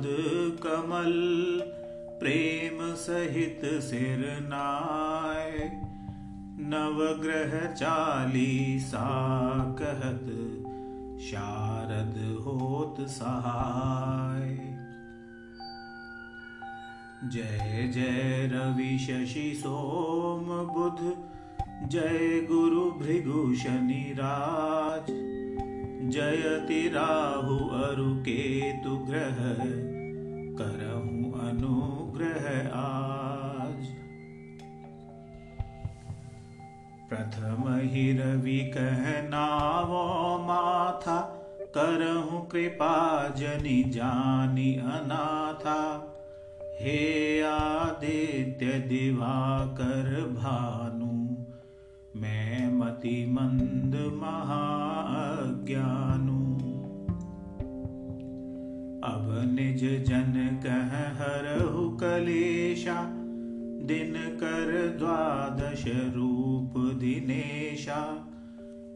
पद कमल प्रेम सहित सिर नाय नवग्रह चालीसा कहत शारद होत सहाय। जय जय रवि शशि सोम बुध जय गुरु भृगु शनि राज जयति राहु अरु केतु ग्रह अनुग्रह आज। प्रथम ही रवि कहनावो माथा, करहु कृपा जनि जानी अनाथा। हे आदित्य दिवाकर भानु, मैं मति मंद महाज्ञानु अब निज जन कह हरहु कलेशा दिन कर द्वादश रूप दिनेशा।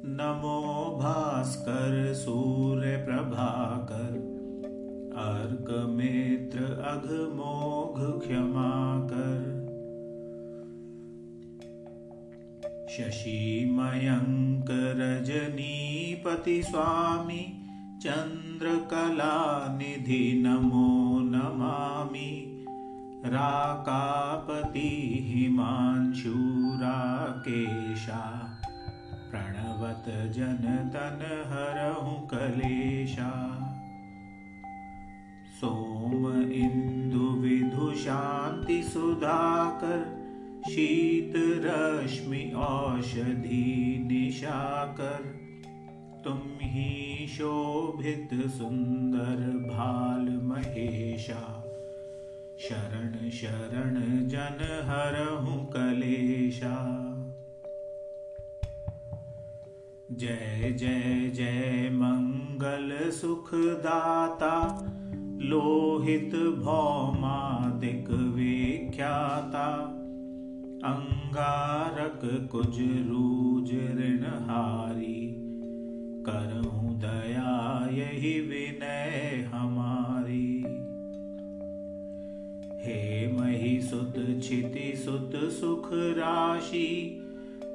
नमो भास्कर सूर्य प्रभाकर अर्क मित्र अघमोघ क्षमा कर शशि मयंक रजनीपति स्वामी चन्द्रकला निधि नमो नमामि राकापति हिमांशूराकेशा प्रणवत जनतन हरहु कलेशा। सोम इन्दु विधु शान्ति सुधाकर शीत रश्मि औषधि निशाकर तुम ही शोभित सुंदर भाल महेशा। शरण शरण, जन हरहु कलेशा। जय जय जय, मंगल सुखदाता, लोहित भौमादिक विख्याता। अंगारक कुज सुत सुख राशि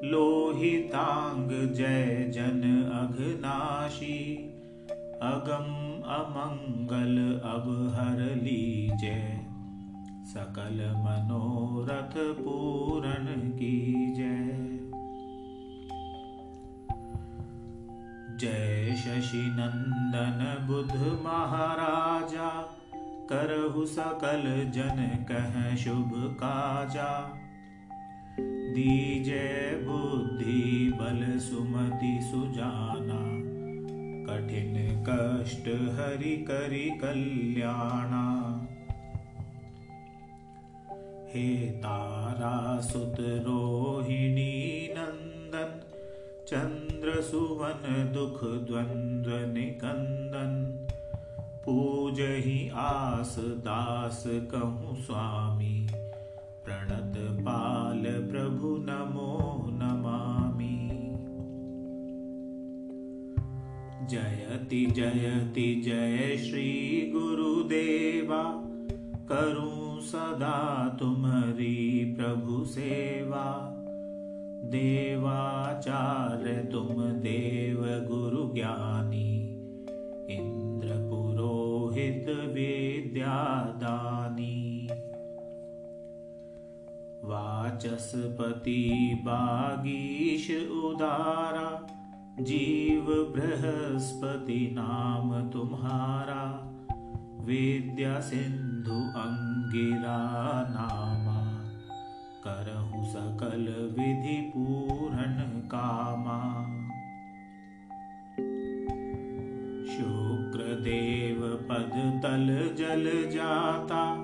लोहितांग जय जन अघनाशी। अगम अमंगल अब हर लीजय सकल मनोरथ पूरण की जय जय शशि नंदन बुध महाराजा करहु सकल जन कह शुभ काजा। दीजय बुद्धि बल सुमति सुजाना। कठिन कष्ट हरि करि कल्याणा। हे तारा सुत रोहिणी नंदन, चंद्र सुवन दुख द्वंद्व निकंदन। पूज ही आस दास कहूँ स्वामी। प्रणत पाल प्रभु नमो नमामि। जयति जयति जय श्री गुरुदेवा। करूं सदा तुम्हारी प्रभु सेवा। देवाचार्य तुम देव गुरु ज्ञानी वाचस्पति बागीश उदारा जीव बृहस्पति नाम तुम्हारा। विद्या सिंधु अंगिरा नामा करहु सकल विधि पूरण तल जल जाता,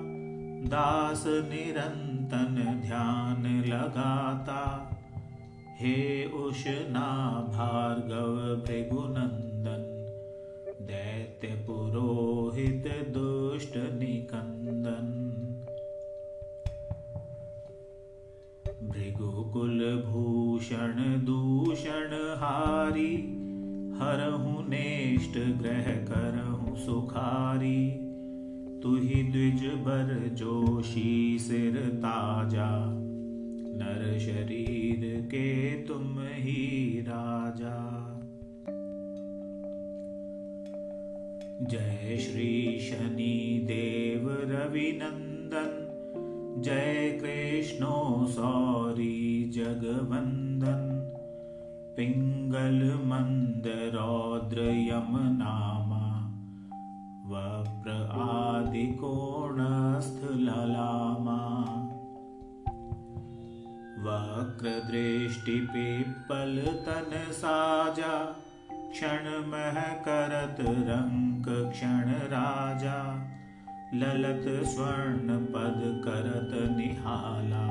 दास निरंतन ध्यान लगाता। हे उषना भार्गव भृगुनंदन, दैत्य पुरोहित दुष्ट निकंदन। भृगुकुल भूषण दूषण हारी, हरहु नेष्ट ग्रह करहु सुखारी। तुही द्विज बर जोशी सिर ताज़ा। नर शरीर के तुम ही राजा। जय श्री शनि देव रवि नंदन जय कृष्णो सौरी जगवंदन। पिङ्गल मन्दरौद्रप्र आदि कोणस्थललामा व्रदृष्टिपितन साजा क्षण राजा ललत स्वर्णपद करत निहाला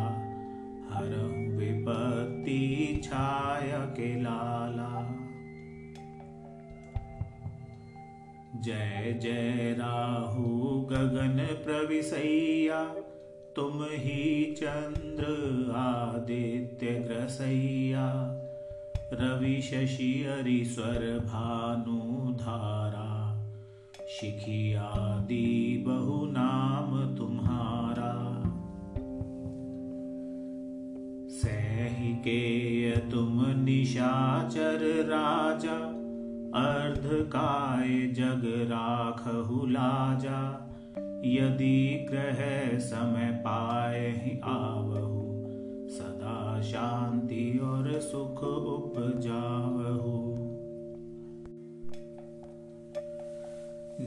विपद छाय के लाला। जय जय राहु गगन प्रविसैया, तुम ही चंद्र आदित्य ग्रसैया। रवि शशि हरीश्वर भानु धारा, शिखी आदि बहु नाम तुम्हारा। सहिकेय तुम निशाचर राजा अर्ध काय जग राखहु लाजा। यदि ग्रह समय पाए ही आवहु, सदा शांति और सुख उपजावहु।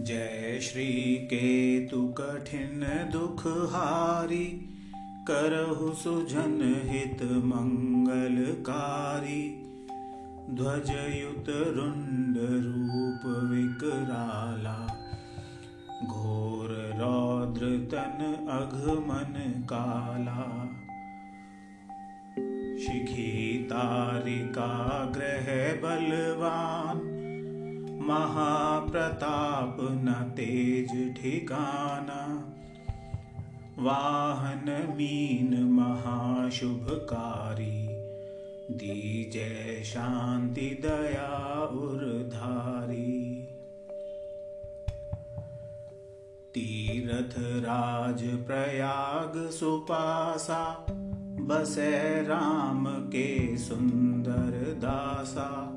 जय श्री केतु कठिन दुख हारी करहु सुजन हित मंगलकारी। ध्वजयुत रुंड रूप विकराला। घोर रौद्र तन अघमन काला। शिखी तारिका ग्रह बलवान। महाप्रताप न तेज ठिकाना। वाहन मीन महाशुभकारी। दीजय शांति दया उर्धारी तीरथ राज प्रयाग सुपासा बसे राम के सुंदर दासा।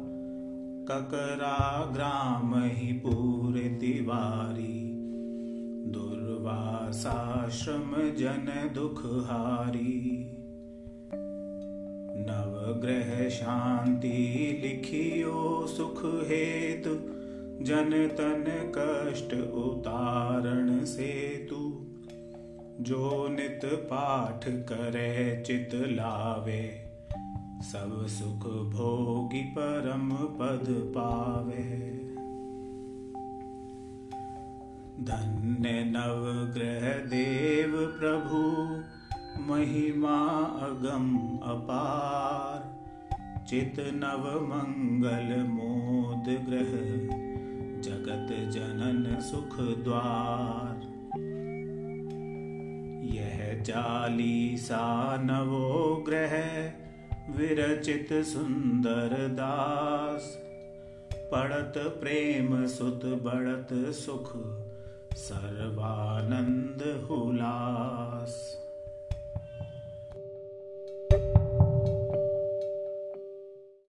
ककरा ग्राम ही पूरे तिवारी दुर्वासाश्रम जन दुखहारी नवग्रह शांति लिखियो सुख हेतु, जन तन कष्ट उतारण सेतु। जो नित पाठ करे चित लावे, सब सुख भोगी परम पद पावे। धन्य नवग्रह देव प्रभु, महिमा अगम अपार। चित नव मंगल मोद ग्रह, जगत जनन सुख द्वार। यह जालीसा नवो ग्रह विरचित सुंदर दास। पड़त प्रेम सुत बढ़त सुख सर्वानंद हुलास।